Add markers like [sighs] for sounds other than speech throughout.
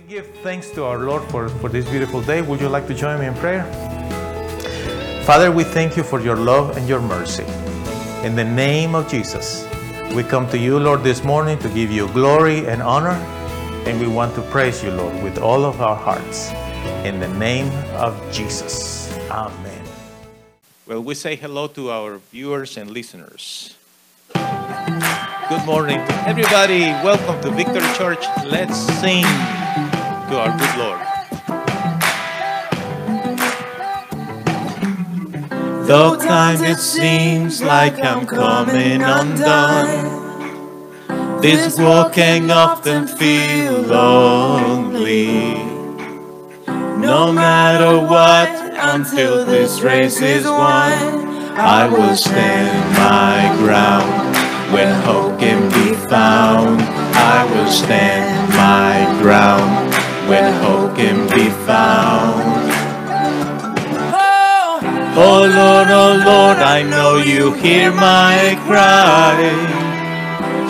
We give thanks to our Lord for, for this beautiful day. Would you like to join me in prayer? Father, we thank you for your love and your mercy. In the name of Jesus, we come to you, Lord, this morning to give you glory and honor, and we want to praise you, Lord, with all of our hearts. In the name of Jesus. Amen. Well, we say hello to our viewers and listeners. Good morning to everybody. Welcome to Victory Church. Let's sing to our good Lord. Though times it seems like I'm coming undone, this walk can often feel lonely. No matter what, until this race is won, I will stand my ground. When hope can be found, I will stand my ground. When hope can be found. Oh, oh Lord, oh Lord, I know you hear my cry.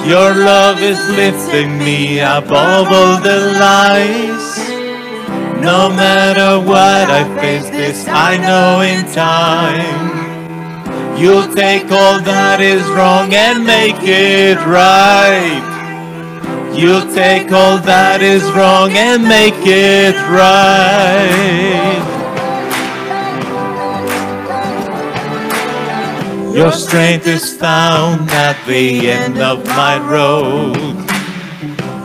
Your love is lifting me above all the lies. No matter what I face this, I know in time. You'll take all that is wrong and make it right. You'll take all that is wrong and make it right. Your strength is found at the end of my road.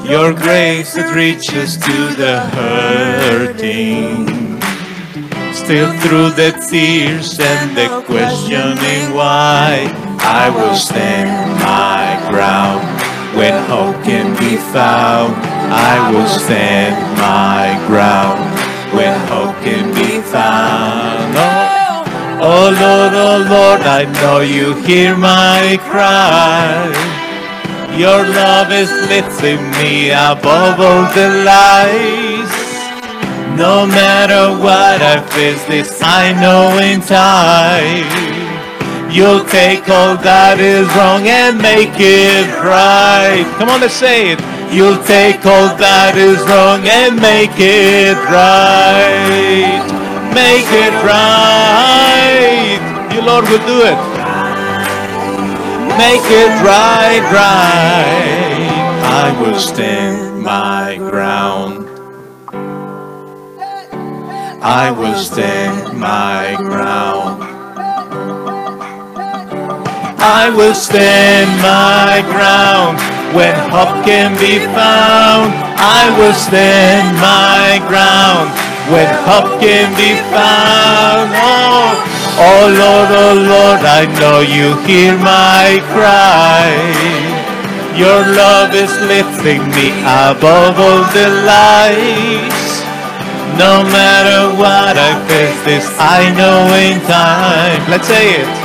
Your grace it reaches to the hurting. Still through the tears and the questioning why, I will stand my ground. When hope can be found, I will stand my ground. When hope can be found. Oh, Oh Lord, oh Lord, I know you hear my cry. Your love is lifting me above all the lies. No matter what I face this, I know in time. You'll take all that is wrong and make it right. Come on, let's say it. You'll take all that is wrong and make it right make it right. You, Lord, will do it. Make it right, right. I will stand my ground. I will stand my ground. I will stand my ground when hope can be found. I will stand my ground when hope can be found. Oh, oh Lord, oh Lord, I know you hear my cry. Your love is lifting me above all the lies. No matter what I face this, I know in time. Let's say it.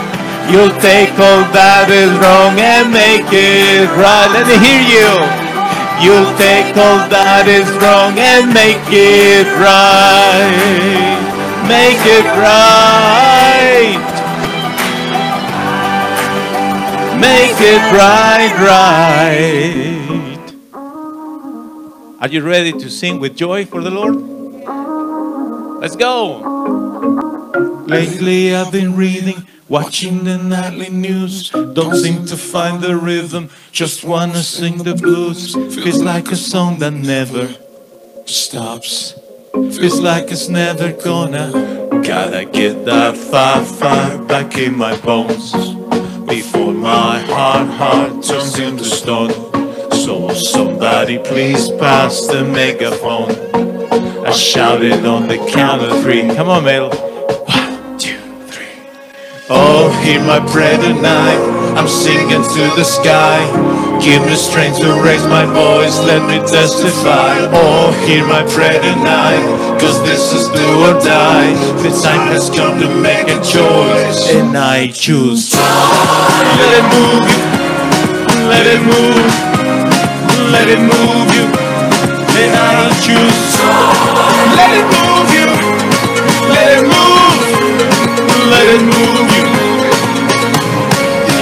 You'll take all that is wrong and make it right. Let me hear you. You'll take all that is wrong and make it right. Make it right. Make it right, right. Are you ready to sing with joy for the Lord? Let's go. Lately I've been reading, watching the nightly news. Don't seem to find the rhythm, just wanna sing the blues. Feels like a song that never stops. Feels like it's never gonna. Gotta get that fire, fire back in my bones. Before my heart, heart turns into stone. So somebody please pass the megaphone. I shouted on the count of three. Come on, Mel. Oh, hear my prayer tonight. I'm singing to the sky. Give me strength to raise my voice. Let me testify. Oh, hear my prayer tonight. Cause this is do or die. The time has come to make a choice. And I choose. Let it move you. Let it move. Let it move you. And I choose. Let it move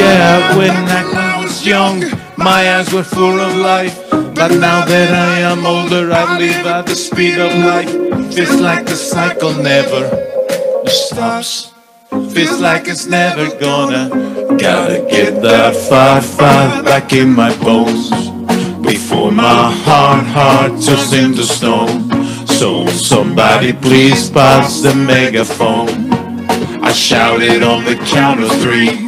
Yeah, when I was young, my eyes were full of life. But now that I am older, I live at the speed of light. Feels like the cycle never stops. Feels like it's never gonna. Gotta get that far, far back in my bones. Before my heart, heart turns into stone. So somebody please pass the megaphone. I shouted on the count of three.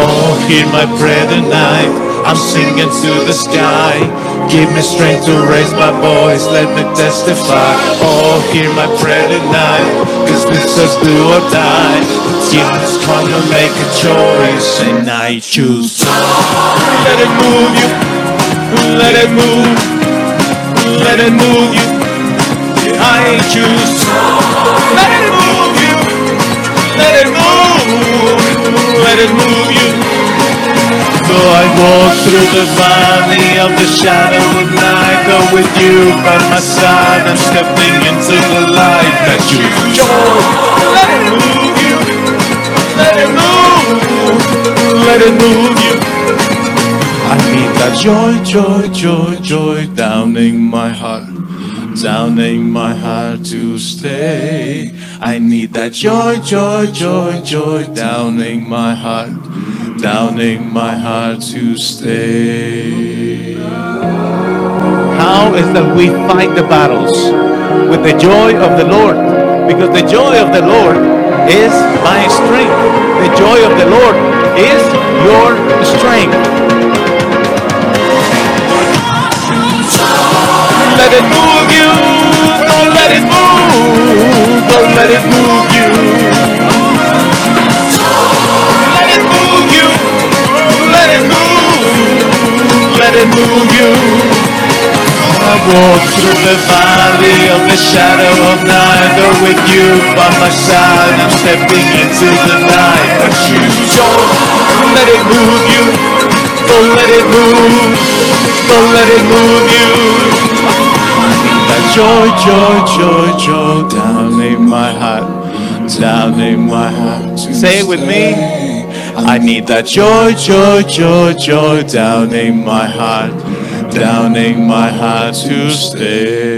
Oh, hear my prayer tonight. I'm singing to the sky. Give me strength to raise my voice. Let me testify. Oh, hear my prayer tonight. Cause this is do or die. Humans come to make a choice. And I choose. Let it move you. Let it move. Let it move you. I choose. Let it move you. Let it move. Let it move you. Though I walk through the valley of the shadow of night, though with you by my side, I'm stepping into the light that you joy. Let it move you. Let it move. Let it move you. I need that joy, joy, joy, joy down in my heart, down in my heart to stay. I need that joy, joy, joy, joy down in my heart, down in my heart to stay. How is that we fight the battles with the joy of the Lord? Because the joy of the Lord is my strength. The joy of the Lord is your strength. let it move you. Don't let it move. Don't let it move you. Let it move you. I walk through the valley of the shadow of night, though with you by my side, I'm stepping into the night. But you don't let it move you. Don't let it move. Don't let it move you. That joy, joy, joy, joy down in my heart, down in my heart. Say it with me. I need that joy, joy, joy, joy down in my heart, down in my heart to stay.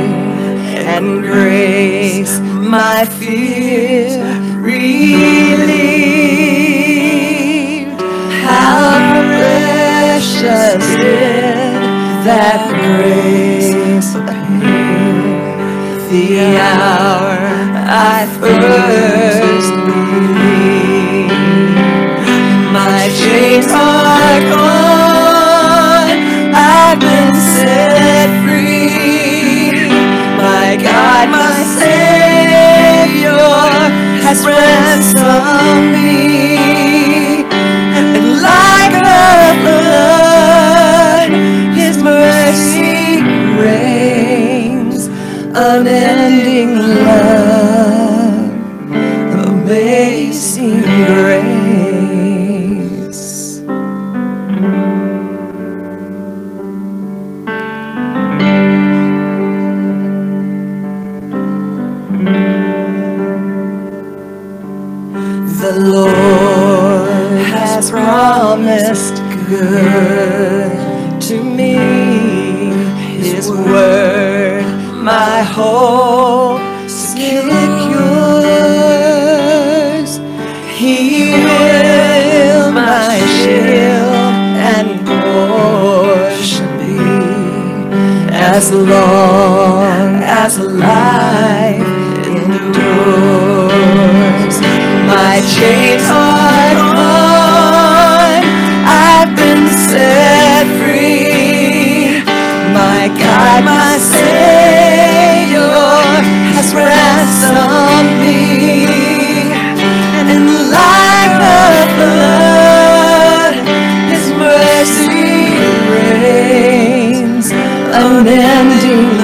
and grace my fear relieved. How precious did that grace appear the hour I first believed. My chains are gone, I've been set free. God, my Savior has ransomed me. And like a flood, His mercy rains, unending love, Lord has promised good to me. His word, my hope secures. He will my shield and portion be, as long as life endures. My chains are gone, I've been set free. My God, my Savior has ransomed me. And in the light of blood, His mercy rains, unending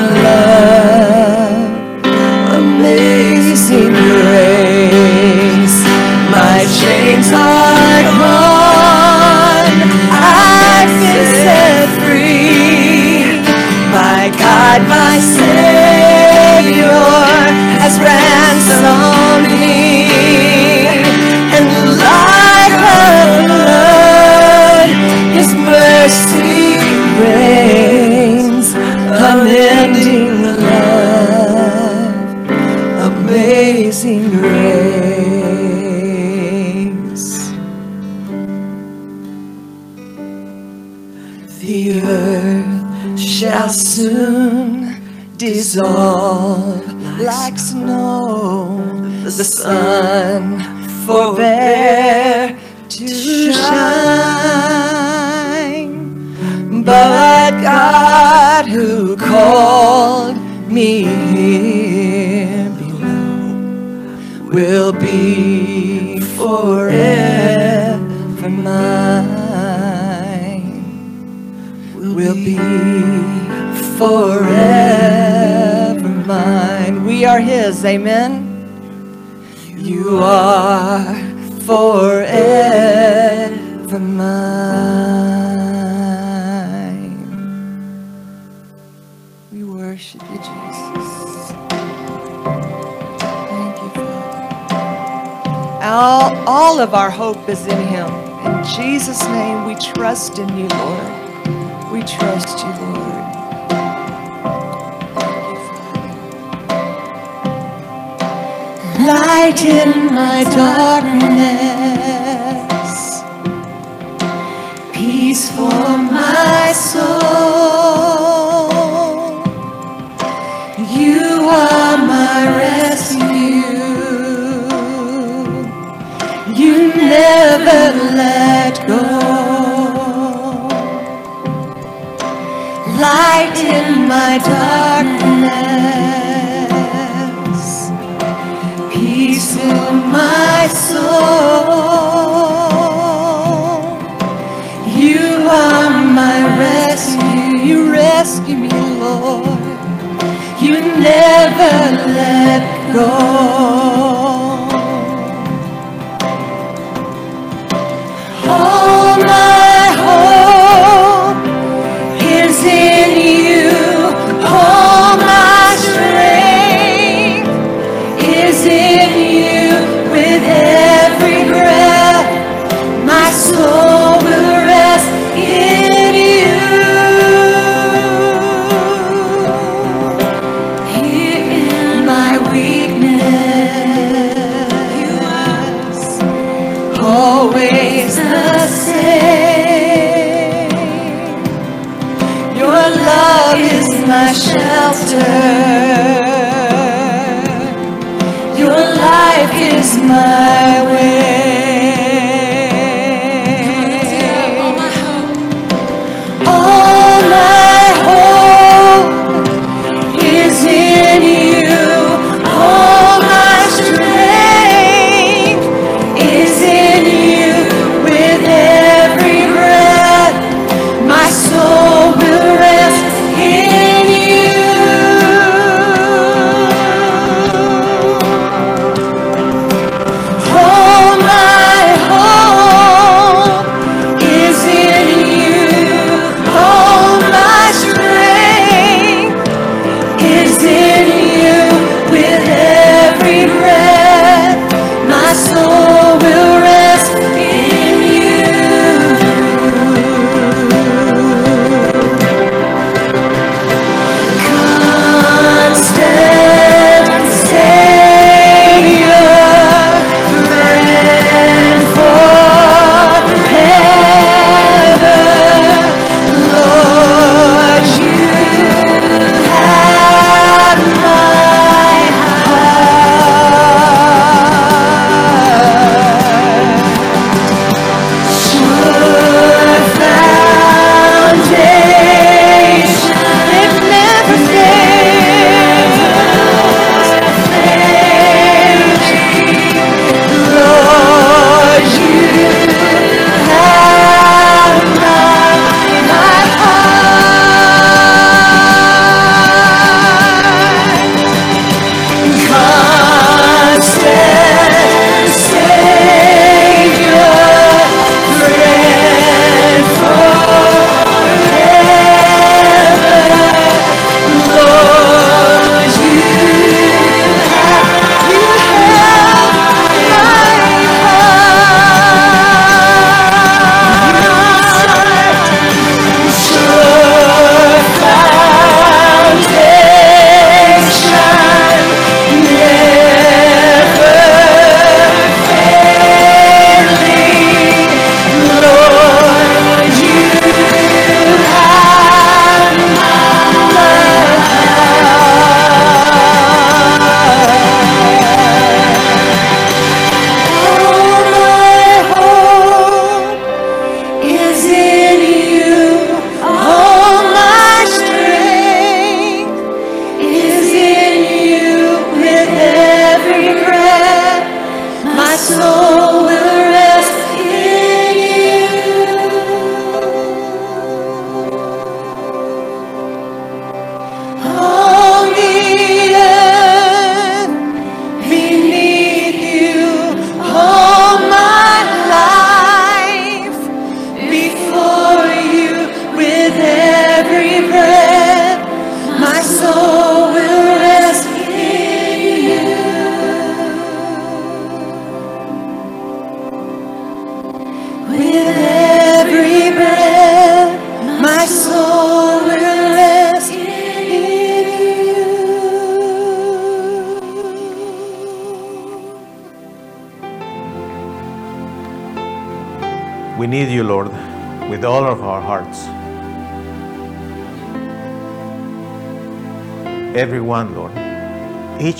mercy reigns, unending love, amazing grace. The earth shall soon dissolve like snow. The sun forbear to shine. But God who called me here below will be forever mine. Will be forever mine. We are His, amen. You are forever mine. All, all of our hope is in Him. In Jesus' name, we trust in you, Lord. We trust you, Lord. Light in my darkness, peace for my soul. You are my rescue. Never let go. Light in my darkness, peace in my soul. You are my rescue. You rescue me, Lord. You never let go.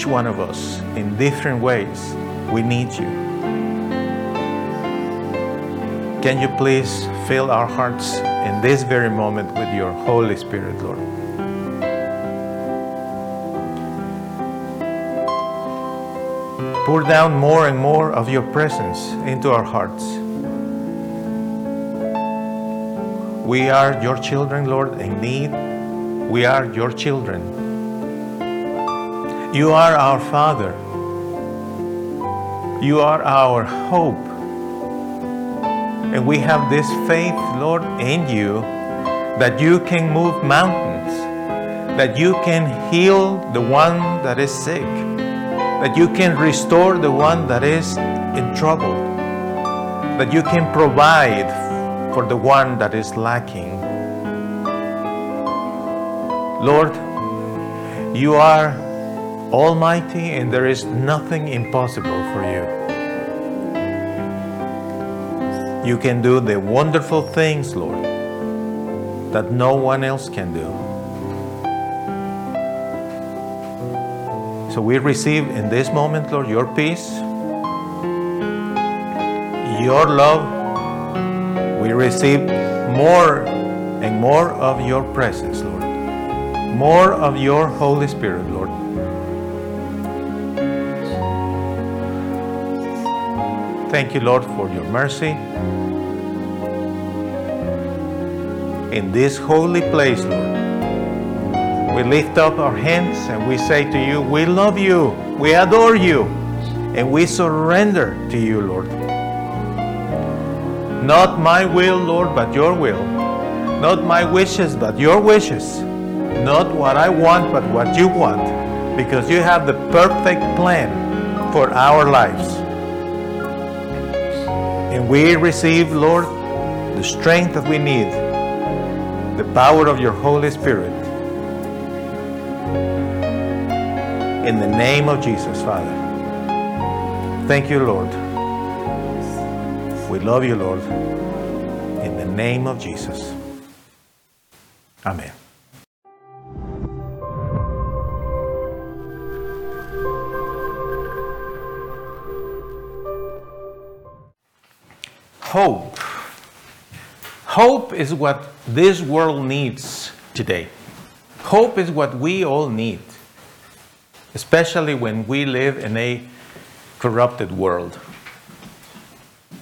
One of us in different ways, we need you. Can you please fill our hearts in this very moment with your Holy Spirit, Lord? Pour down more and more of your presence into our hearts. We are your children, Lord, in need. We are your children. You are our Father. You are our hope. And we have this faith, Lord, in you that you can move mountains, that you can heal the one that is sick, that you can restore the one that is in trouble, that you can provide for the one that is lacking. Lord, you are almighty and there is nothing impossible for you. You can do the wonderful things, Lord, that no one else can do. So we receive in this moment, Lord, your peace, your love. We receive more and more of your presence, Lord. More of your Holy Spirit, Lord. Thank you, Lord, for your mercy. In this holy place, Lord, we lift up our hands and we say to you, We love you, we adore you, and we surrender to you, Lord. Not my will, Lord, but your will. Not my wishes, but your wishes. Not what I want, but what you want. Because you have the perfect plan for our lives. And we receive, Lord, the strength that we need, the power of your Holy Spirit. In the name of Jesus, Father. Thank you, Lord. We love you, Lord. In the name of Jesus. Amen. Hope. Hope is what this world needs today. Hope is what we all need, especially when we live in a corrupted world.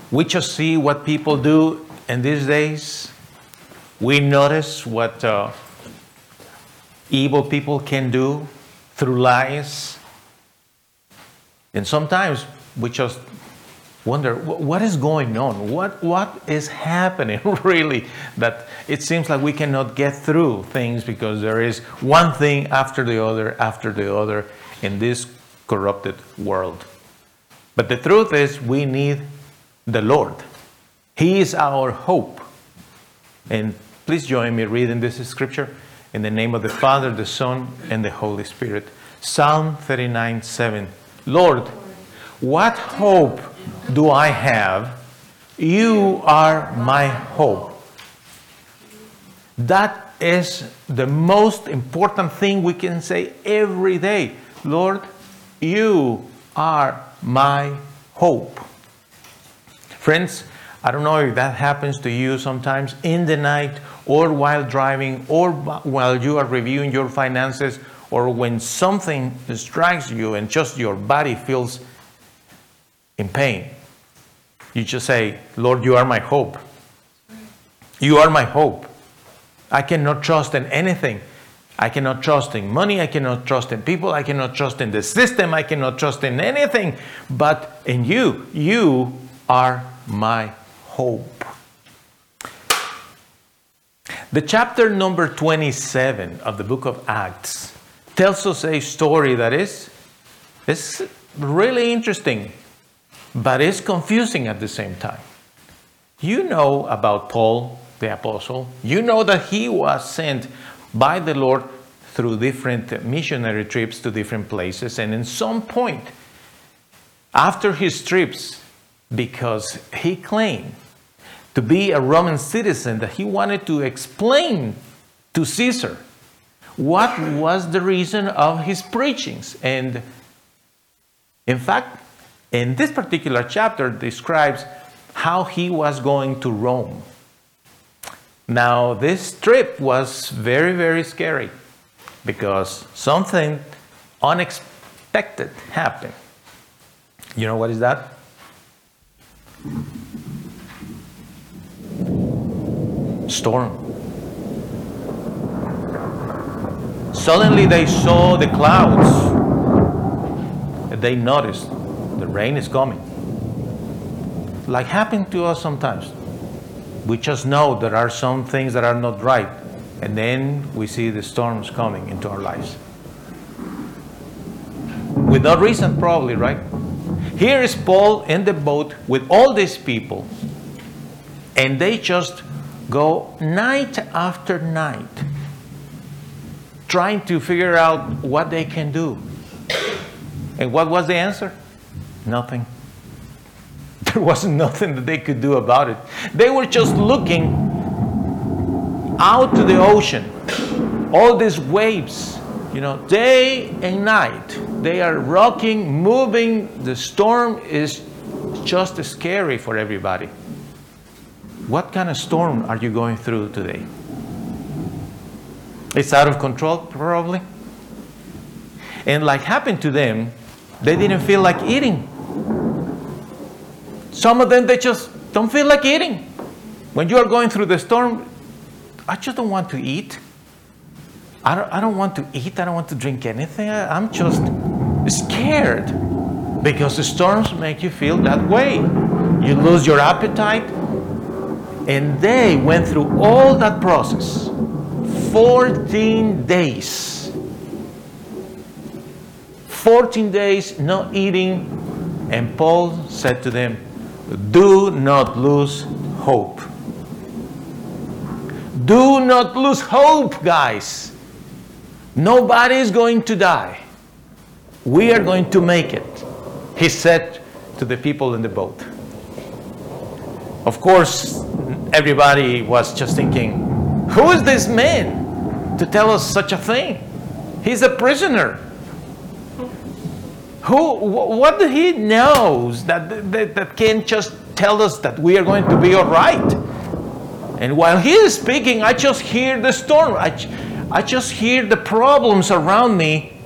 We just see what people do in these days. We notice what uh, evil people can do through lies. And sometimes we just wonder what is going on? What, what is happening [laughs] really that it seems like we cannot get through things because there is one thing after the other after the other in this corrupted world. But the truth is, we need the Lord. He is our hope. And please join me reading this scripture in the name of the Father, the Son, and the Holy Spirit. Psalm 39 7. Lord, what hope do I have? You are my hope. That is the most important thing we can say every day. Lord, you are my hope. Friends, I don't know if that happens to you sometimes in the night or while driving or while you are reviewing your finances or when something strikes you and just your body feels in pain. You just say, Lord, you are my hope. You are my hope. I cannot trust in anything. I cannot trust in money. I cannot trust in people. I cannot trust in the system. I cannot trust in anything but in you. You are my hope. The chapter number 27 of the book of Acts tells us a story that is, is really interesting, but it's confusing at the same time. You know about Paul the apostle. You know that he was sent by the Lord through different missionary trips to different places. And in some point, after his trips, because he claimed to be a Roman citizen that he wanted to explain to Caesar what was the reason of his preachings. And in fact, in this particular chapter describes how he was going to Rome. Now, this trip was very, very scary because something unexpected happened. You know what is that? Storm. Suddenly they saw the clouds. And they noticed the rain is coming. Like happened to us sometimes. We just know there are some things that are not right, and then we see the storms coming into our lives. With no reason, probably, right? Here is Paul in the boat with all these people, and they just go night after night trying to figure out what they can do. And what was the answer? Nothing. [laughs] There wasn't nothing that they could do about it. They were just looking out to the ocean, all these waves, you know, day and night. They are rocking, moving. The storm is just scary for everybody. What kind of storm are you going through today? It's out of control, probably. And like happened to them, they didn't feel like eating. Some of them, they just don't feel like eating. When you are going through the storm, I just don't want to eat. I don't, I don't want to eat. I don't want to drink anything. I, I'm just scared because the storms make you feel that way. You lose your appetite. And they went through all that process 14 days. 14 days not eating. And Paul said to them, Do not lose hope. Do not lose hope, guys. Nobody is going to die. We are going to make it, he said to the people in the boat. Of course, everybody was just thinking, Who is this man to tell us such a thing? He's a prisoner. Who, what do he knows that, that, that can just tell us that we are going to be all right? And while he is speaking, I just hear the storm. I, I just hear the problems around me.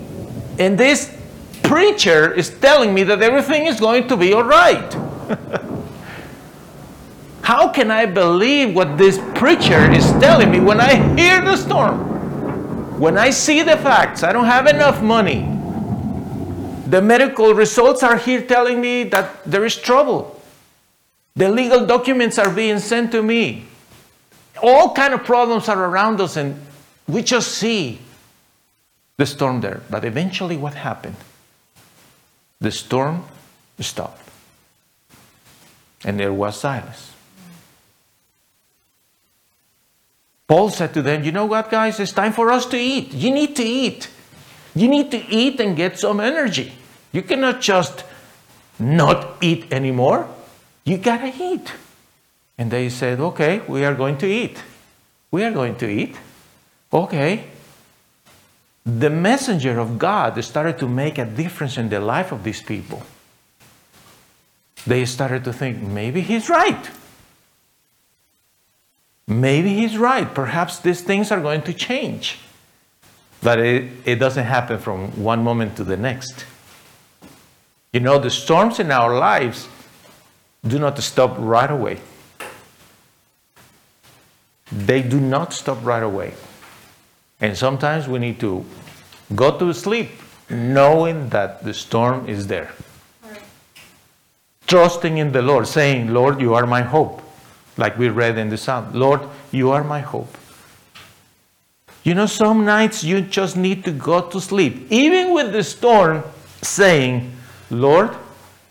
And this preacher is telling me that everything is going to be all right. [laughs] How can I believe what this preacher is telling me when I hear the storm? When I see the facts, I don't have enough money. The medical results are here telling me that there is trouble. The legal documents are being sent to me. All kind of problems are around us and we just see the storm there. But eventually what happened? The storm stopped. And there was silence. Paul said to them, You know what, guys? It's time for us to eat. You need to eat. You need to eat and get some energy. You cannot just not eat anymore. You gotta eat. And they said, Okay, we are going to eat. We are going to eat. Okay. The messenger of God started to make a difference in the life of these people. They started to think, maybe he's right. Maybe he's right. Perhaps these things are going to change. But it, it doesn't happen from one moment to the next. You know, the storms in our lives do not stop right away. They do not stop right away. And sometimes we need to go to sleep knowing that the storm is there. Right. Trusting in the Lord, saying, Lord, you are my hope. Like we read in the Psalm, Lord, you are my hope. You know, some nights you just need to go to sleep, even with the storm, saying, Lord,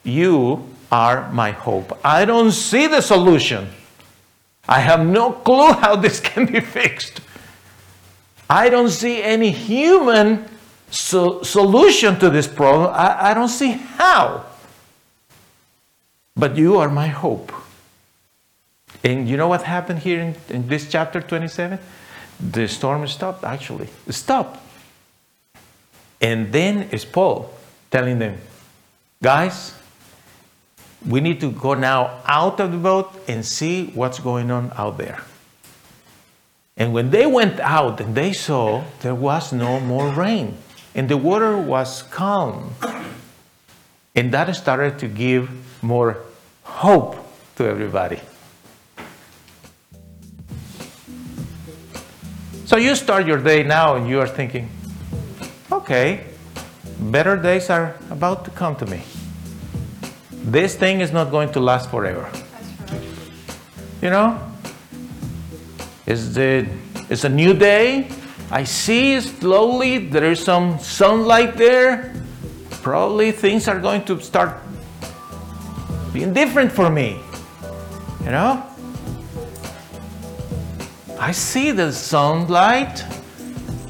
you are my hope. I don't see the solution. I have no clue how this [laughs] can be fixed. I don't see any human so- solution to this problem. I-, I don't see how. But you are my hope. And you know what happened here in, in this chapter 27? The storm stopped, actually. It stopped. And then is Paul telling them, guys, we need to go now out of the boat and see what's going on out there. And when they went out and they saw there was no more rain and the water was calm, and that started to give more hope to everybody. So you start your day now and you are thinking, okay, better days are about to come to me. This thing is not going to last forever. You know? It's, the, it's a new day. I see slowly there is some sunlight there. Probably things are going to start being different for me. You know? I see the sunlight.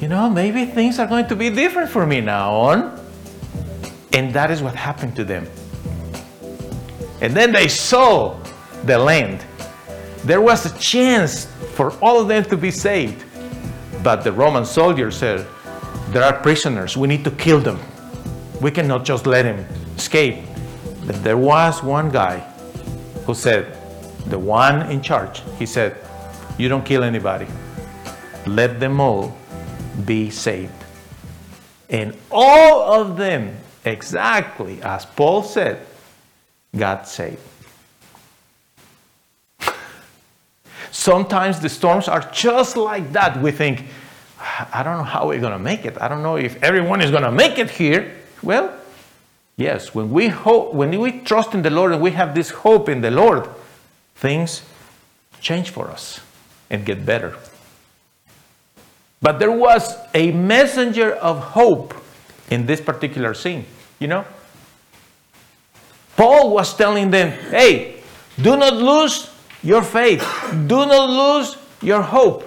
You know, maybe things are going to be different for me now on. And that is what happened to them. And then they saw the land. There was a chance for all of them to be saved. But the Roman soldiers said, There are prisoners. We need to kill them. We cannot just let them escape. But there was one guy who said, the one in charge, he said, You don't kill anybody. Let them all be saved. And all of them, exactly as Paul said, got saved. Sometimes the storms are just like that. We think, I don't know how we're going to make it. I don't know if everyone is going to make it here. Well, yes, when we hope, when we trust in the Lord and we have this hope in the Lord, things change for us and get better. But there was a messenger of hope in this particular scene, you know? Paul was telling them, hey, do not lose your faith, do not lose your hope.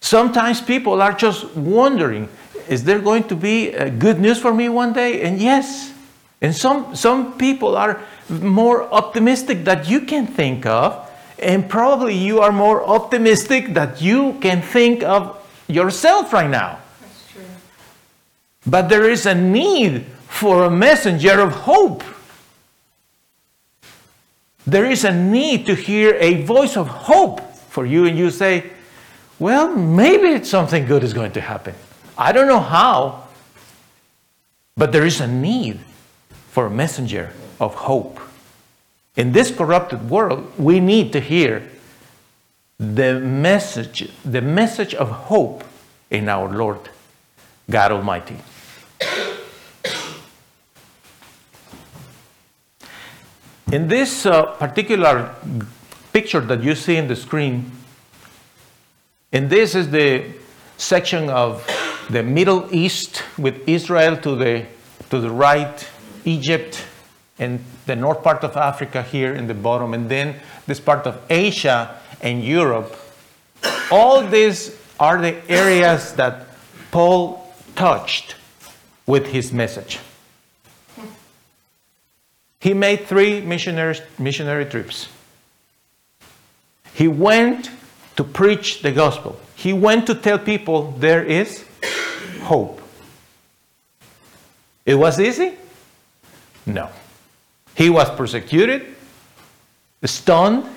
Sometimes people are just wondering, is there going to be uh, good news for me one day? And yes. And some, some people are more optimistic that you can think of, and probably you are more optimistic that you can think of yourself right now. But there is a need for a messenger of hope. There is a need to hear a voice of hope for you, and you say, Well, maybe something good is going to happen. I don't know how, but there is a need for a messenger of hope. In this corrupted world, we need to hear the message, the message of hope in our Lord God Almighty. In this uh, particular picture that you see in the screen, and this is the section of the Middle East with Israel to the, to the right, Egypt, and the north part of Africa here in the bottom, and then this part of Asia and Europe. All these are the areas that Paul touched with his message. He made three missionary, missionary trips. He went to preach the gospel. He went to tell people there is hope. It was easy? No. He was persecuted, stoned. [laughs]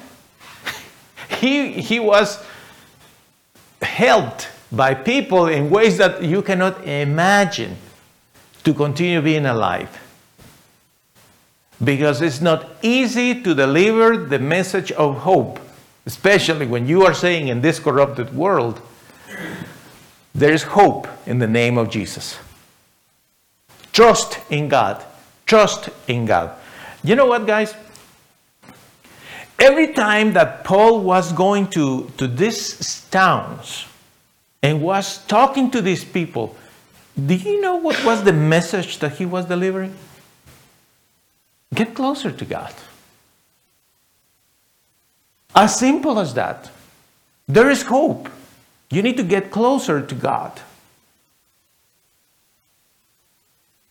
He, he was helped by people in ways that you cannot imagine to continue being alive because it's not easy to deliver the message of hope, especially when you are saying in this corrupted world, there is hope in the name of Jesus. Trust in God. Trust in God. You know what, guys? Every time that Paul was going to, to these towns and was talking to these people, do you know what was the message that he was delivering? Get closer to God. As simple as that. There is hope. You need to get closer to God.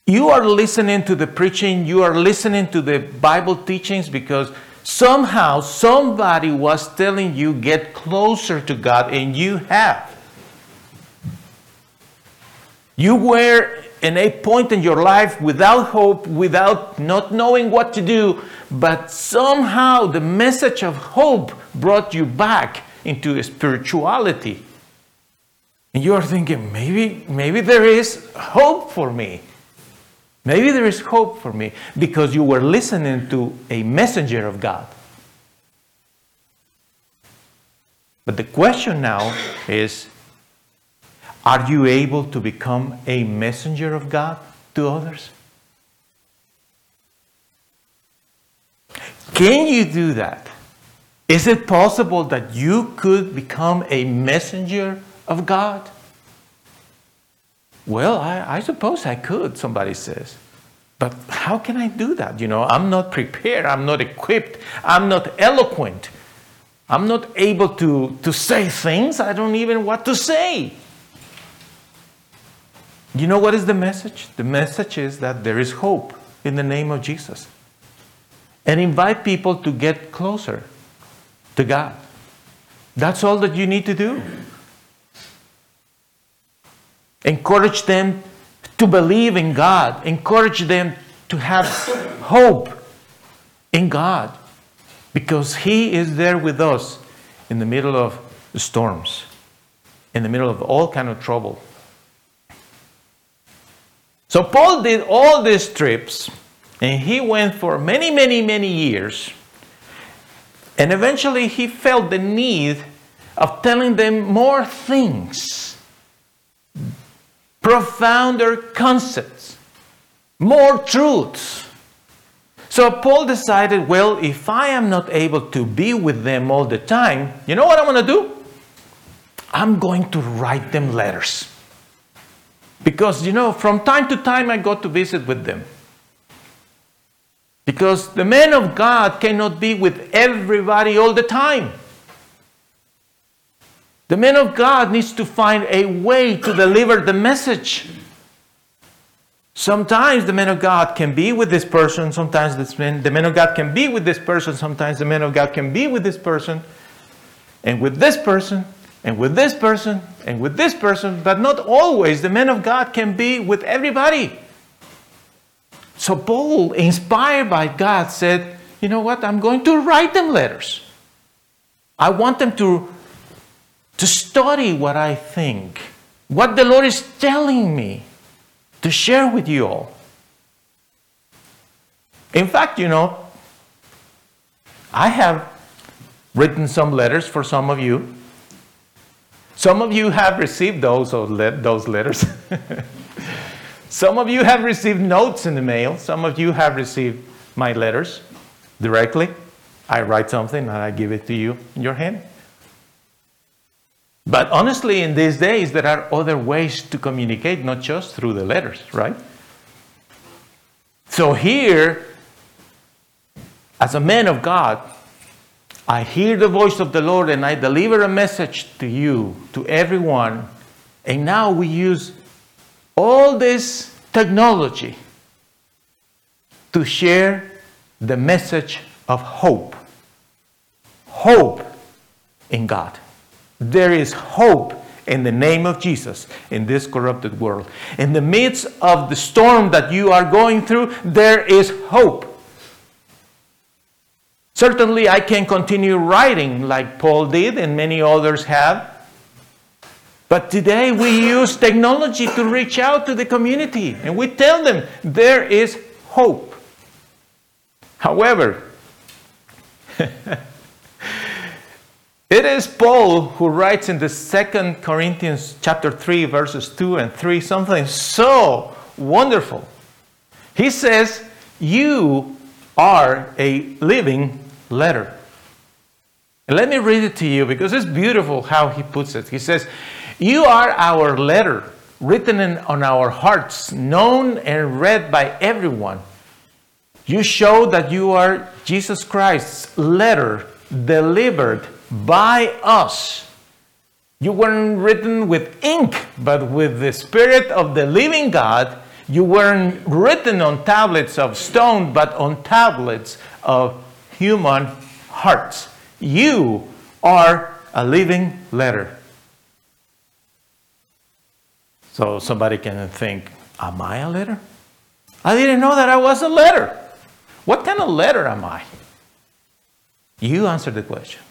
You are listening to the preaching, you are listening to the Bible teachings because Somehow, somebody was telling you, get closer to God, and you have. You were in a point in your life without hope, without not knowing what to do, but somehow the message of hope brought you back into spirituality. And you are thinking, maybe, maybe there is hope for me. Maybe there is hope for me because you were listening to a messenger of God. But the question now is are you able to become a messenger of God to others? Can you do that? Is it possible that you could become a messenger of God? Well, I, I, suppose I could, somebody says. But how can I do that? You know, I'm not prepared, I'm not equipped, I'm not eloquent, I'm not able to, to say things I don't even want to say. You know what is the message? The message is that there is hope in the name of Jesus. And invite people to get closer to God. That's all that you need to do. Encourage them to believe in God, encourage them to have hope in God because He is there with us in the middle of storms, in the middle of all kind of trouble. So Paul did all these trips and he went for many, many, many years. And eventually he felt the need of telling them more things, profounder concepts, more truths. So Paul decided, well, if I am not able to be with them all the time, you know what I'm going to do? I'm going to write them letters. Because, you know, from time to time I go to visit with them. Because the man of God cannot be with everybody all the time. The man of God needs to find a way to deliver the message. Sometimes the man of God can be with this person, sometimes this man, the man of God can be with this person, sometimes the man of God can be with this person, and with this person, and with this person and with this person, but not always. The man of God can be with everybody. So Paul, inspired by God, said, You know what? I'm going to write them letters. I want them to, to study what I think, what the Lord is telling me to share with you all. In fact, you know, I have written some letters for some of you some of you have received those, those letters. [laughs] Some of you have received notes in the mail. Some of you have received my letters directly. I write something and I give it to you in your hand. But honestly, in these days, there are other ways to communicate, not just through the letters, right? So here, as a man of God, I hear the voice of the Lord and I deliver a message to you, to everyone. And now we use all this technology to share the message of hope. Hope in God. There is hope in the name of Jesus in this corrupted world. In the midst of the storm that you are going through, there is hope. Certainly, I can continue writing like Paul did and many others have. But today we use technology to reach out to the community and we tell them there is hope. However, [laughs] it is Paul who writes in the second Corinthians chapter 3 verses 2 and 3 something so wonderful. He says, "You are a living letter. And let me read it to you because it's beautiful how he puts it. He says, You are our letter, written in, on our hearts, known and read by everyone. You show that you are Jesus Christ's letter delivered by us. You weren't written with ink, but with the Spirit of the living God. You weren't written on tablets of stone, but on tablets of human hearts. You are a living letter. So somebody can think, Am I a letter? I didn't know that I was a letter. What kind of letter am I? You answer the question.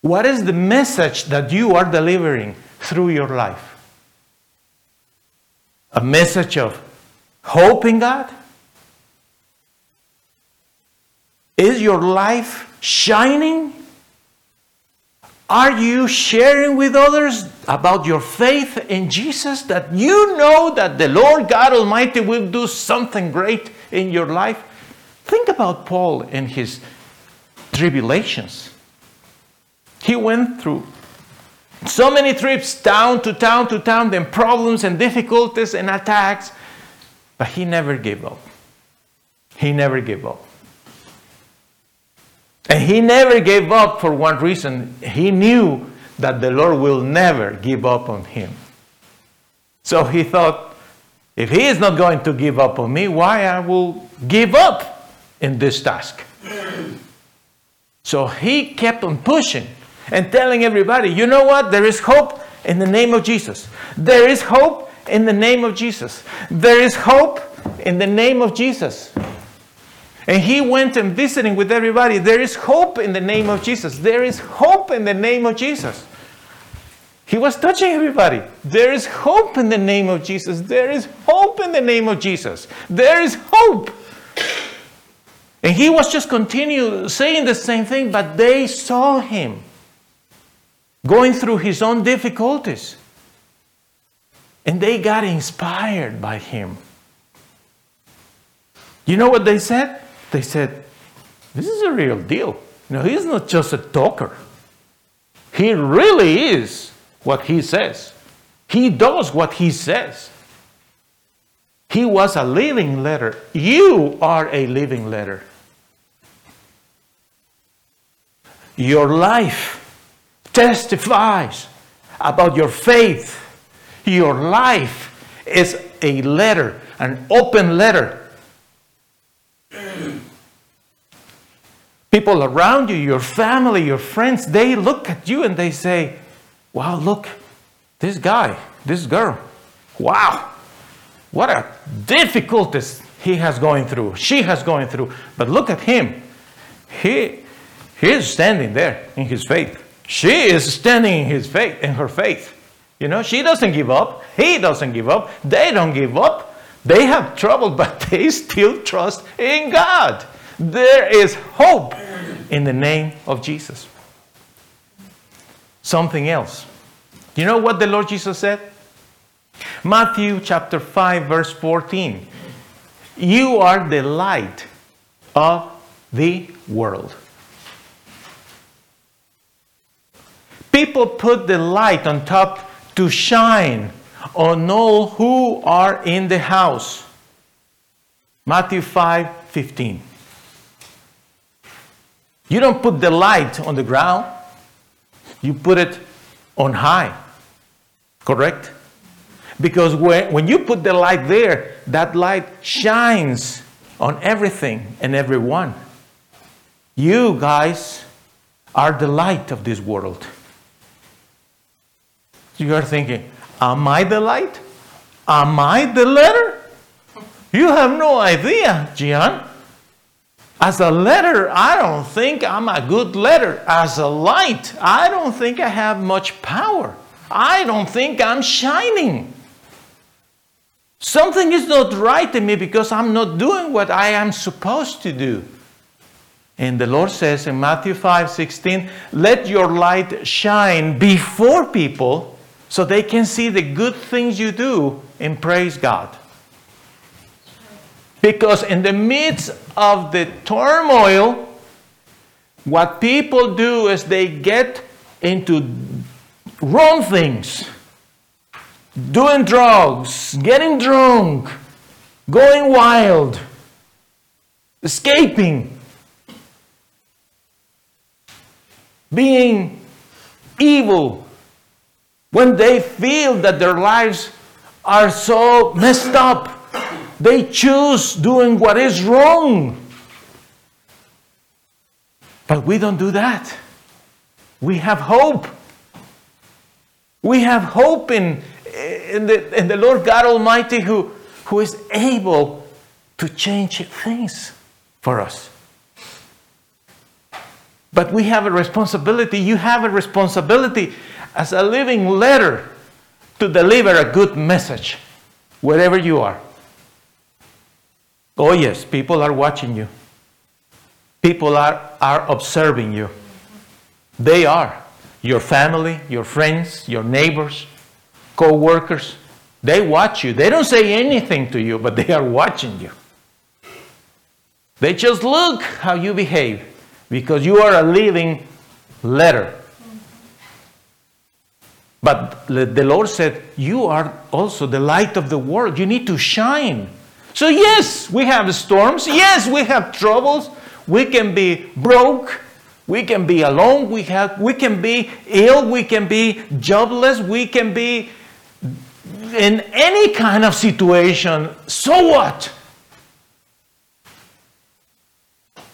What is the message that you are delivering through your life? A message of hope in God? Is your life shining? Are you sharing with others about your faith in Jesus that you know that the Lord God Almighty will do something great in your life? Think about Paul and his tribulations. He went through so many trips town to town to town, then problems and difficulties and attacks, but he never gave up. He never gave up. And he never gave up for one reason. He knew that the Lord will never give up on him. So he thought, if he is not going to give up on me, why I will give up in this task? So he kept on pushing and telling everybody, you know what? There is hope in the name of Jesus. There is hope in the name of Jesus. There is hope in the name of Jesus. And he went and visiting with everybody. There is hope in the name of Jesus. There is hope in the name of Jesus. He was touching everybody. There is hope in the name of Jesus. There is hope in the name of Jesus. There is hope. And he was just continue saying the same thing, but they saw him going through his own difficulties. And they got inspired by him. You know what they said? They said, This is a real deal. No, he's not just a talker. He really is what he says. He does what he says. He was a living letter. You are a living letter. Your life testifies about your faith. Your life is a letter, an open letter people around you, your family, your friends, they look at you and they say, Wow, look, this guy, this girl, wow, what a difficulties he has going through, she has going through. But look at him. He, he is standing there in his faith. She is standing in his faith, in her faith. You know, she doesn't give up. He doesn't give up. They don't give up. They have trouble, [laughs] but they still trust in God. There is hope in the name of Jesus. Something else. You know what the Lord Jesus said? Matthew chapter 5, verse 14. You are the light of the world. People put the light on top to shine on all who are in the house. Matthew 5 15. You don't put the light on the ground, you put it on high. Correct? Because when, you put the light there, that light shines on everything and everyone. You guys are the light of this world. You are thinking, Am I the light? Am I the letter? You have no idea, Gian. As a letter, I don't think I'm a good letter. As a light, I don't think I have much power. I don't think I'm shining. Something is not right in me because I'm not doing what I am supposed to do. And the Lord says in Matthew 5 16, let your light shine before people so they can see the good things you do and praise God. Because in the midst of the turmoil, what people do is they get into wrong things, doing drugs, getting drunk, going wild, escaping, being evil when they feel that their lives are so messed up they choose doing what is wrong. But we don't do that. We have hope. We have hope in, in, the, in the Lord God Almighty who, who is able to change things for us. But we have a responsibility. You have a responsibility as a living letter to deliver a good message wherever you are. Oh, yes, people are watching you, people are, are observing you. They are your family, your friends, your neighbors, co workers. They watch you. They don't say anything to you, but they are watching you. They just look how you behave because you are a living letter. But the Lord said, You are also the light of the world. You need to shine. So, yes, we have storms. Yes, we have troubles. We can be broke. We can be alone. We, have, we can be ill. We can be jobless. We can be in any kind of situation. So what?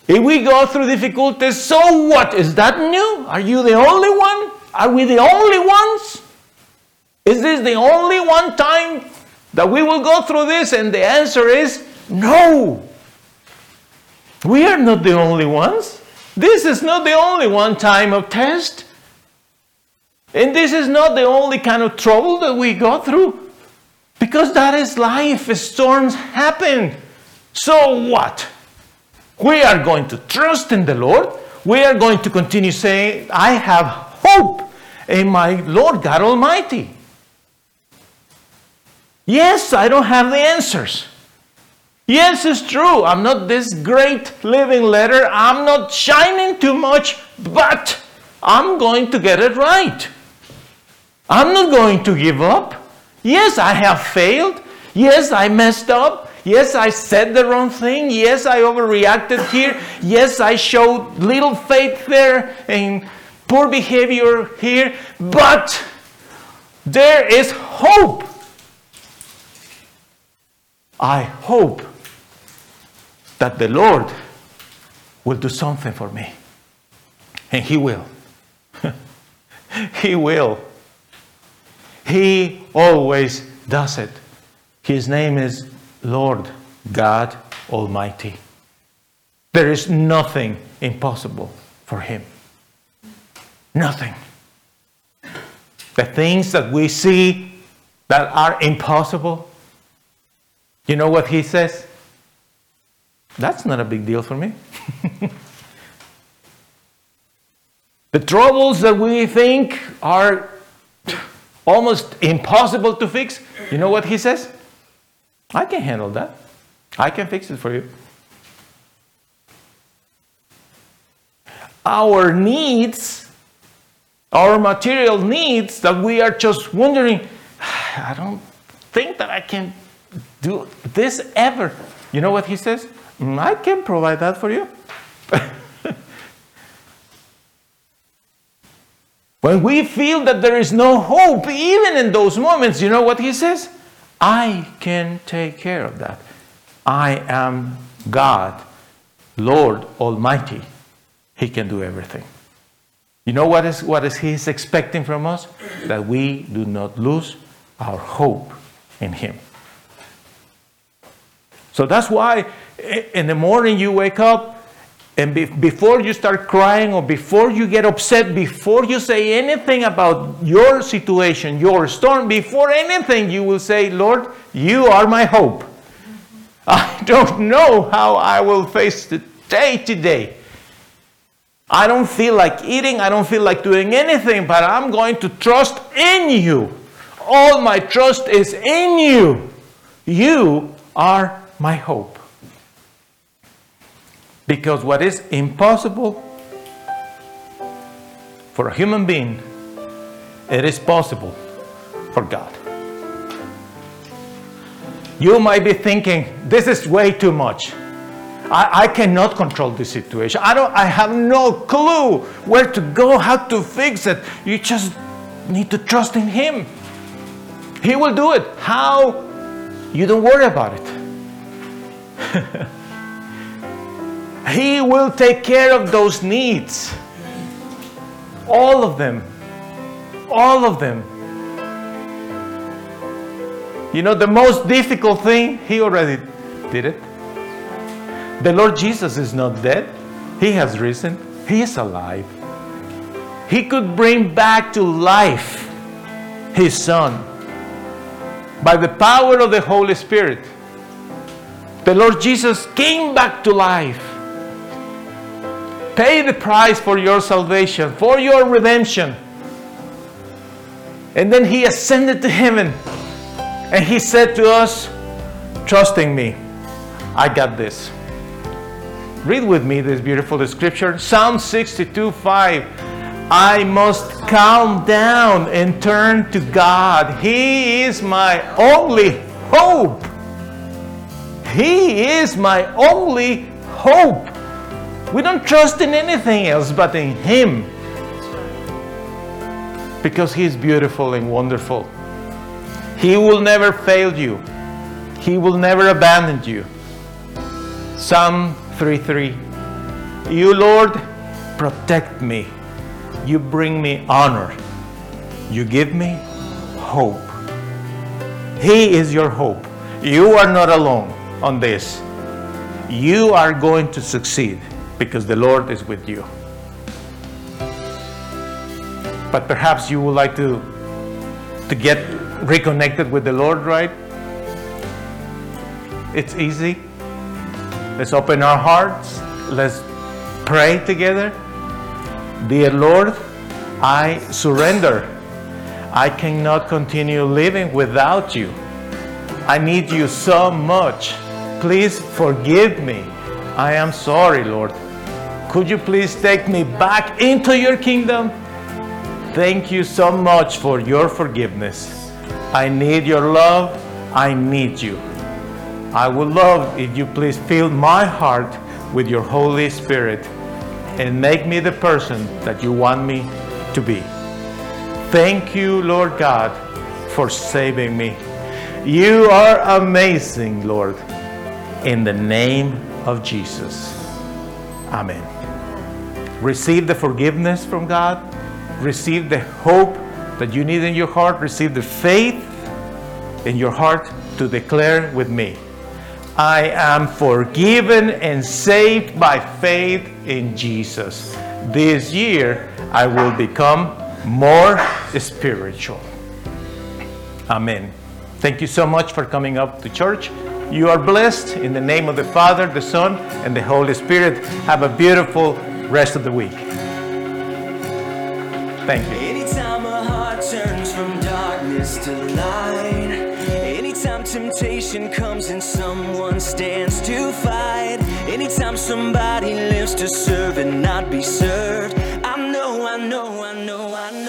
If we go through difficulties, so what? Is that new? Are you the only one? Are we the only ones? Is this the only one time that we will go through this? And the answer is no. We are not the only ones. This is not the only one time of test. And this is not the only kind of trouble that we go through. Because that is life. Storms happen. So what? We are going to trust in the Lord. We are going to continue saying, I have hope in my Lord God Almighty. Yes, I don't have the answers. Yes, it's true. I'm not this great living letter. I'm not shining too much, but I'm going to get it right. I'm not going to give up. Yes, I have failed. Yes, I messed up. Yes, I said the wrong thing. Yes, I overreacted here. Yes, I showed little faith there and poor behavior here. But there is hope. I hope that the Lord will do something for me. And He will. [laughs] he will. He always does it. His name is Lord God Almighty. There is nothing impossible for Him. Nothing. The things that we see that are impossible, you know what He says? That's not a big deal for me. [laughs] the troubles that we think are almost impossible to fix, you know what He says? I can handle that. I can fix it for you. Our needs, our material needs that we are just wondering, [sighs] I don't think that I can do this ever. You know what he says? Mm, I can provide that for you. [laughs] when we feel that there is no hope, even in those moments, you know what he says? I can take care of that. I am God, Lord Almighty. He can do everything. You know what is what is He is expecting from us? That we do not lose our hope in Him. So that's why eh, in the morning you wake up and be, before you start crying or before you get upset, before you say anything about your situation, your storm, before anything, you will say, Lord, you are my hope. [laughs] I don't know how I will face the day today. I don't feel like eating, I don't feel like doing anything, but I'm going to trust in you. All my trust is in you. You are my hope. Because what is impossible for a human being, it is possible for God. You might be thinking, this is way too much. I, I, cannot control this situation. I don't I have no clue where to go, how to fix it. You just need to trust in him. He will do it. How? You don't worry about it. [laughs] He will take care of those needs. All of them. All of them. You know, the most difficult thing, He already did it. The Lord Jesus is not dead, He has risen, He is alive. He could bring back to life His Son by the power of the Holy Spirit. The Lord Jesus came back to life. Pay the price for your salvation, for your redemption. And then he ascended to heaven. And he said to us, trusting me, I got this. Read with me this beautiful scripture Psalm 62 5. I must calm down and turn to God. He is my only hope. He is my only hope. We don't trust in anything else but in Him. Because He is beautiful and wonderful. He will never fail you, He will never abandon you. Psalm 3 3. You, Lord, protect me. You bring me honor. You give me hope. He is your hope. You are not alone on this. You are going to succeed because the Lord is with you. But perhaps you would like to, to get reconnected with the Lord, right? It's easy. Let's open our hearts. Let's pray together. Dear Lord, I surrender. I cannot continue living without you. I need you so much. Please forgive me. I am sorry, Lord. Could you please take me back into your kingdom? Thank you so much for your forgiveness. I need your love. I need you. I would love if you please fill my heart with your Holy Spirit and make me the person that you want me to be. Thank you, Lord God, for saving me. You are amazing, Lord. In the name of Jesus. Amen. Receive the forgiveness from God. Receive the hope that you need in your heart. Receive the faith in your heart to declare with me I am forgiven and saved by faith in Jesus. This year, I will become more spiritual. Amen. Thank you so much for coming up to church. You are blessed in the name of the Father, the Son, and the Holy Spirit. Have a beautiful rest of the week. Thank you. Anytime a heart turns from darkness to light, anytime temptation comes and someone stands to fight, anytime somebody lives to serve and not be served, I know, I know, I know.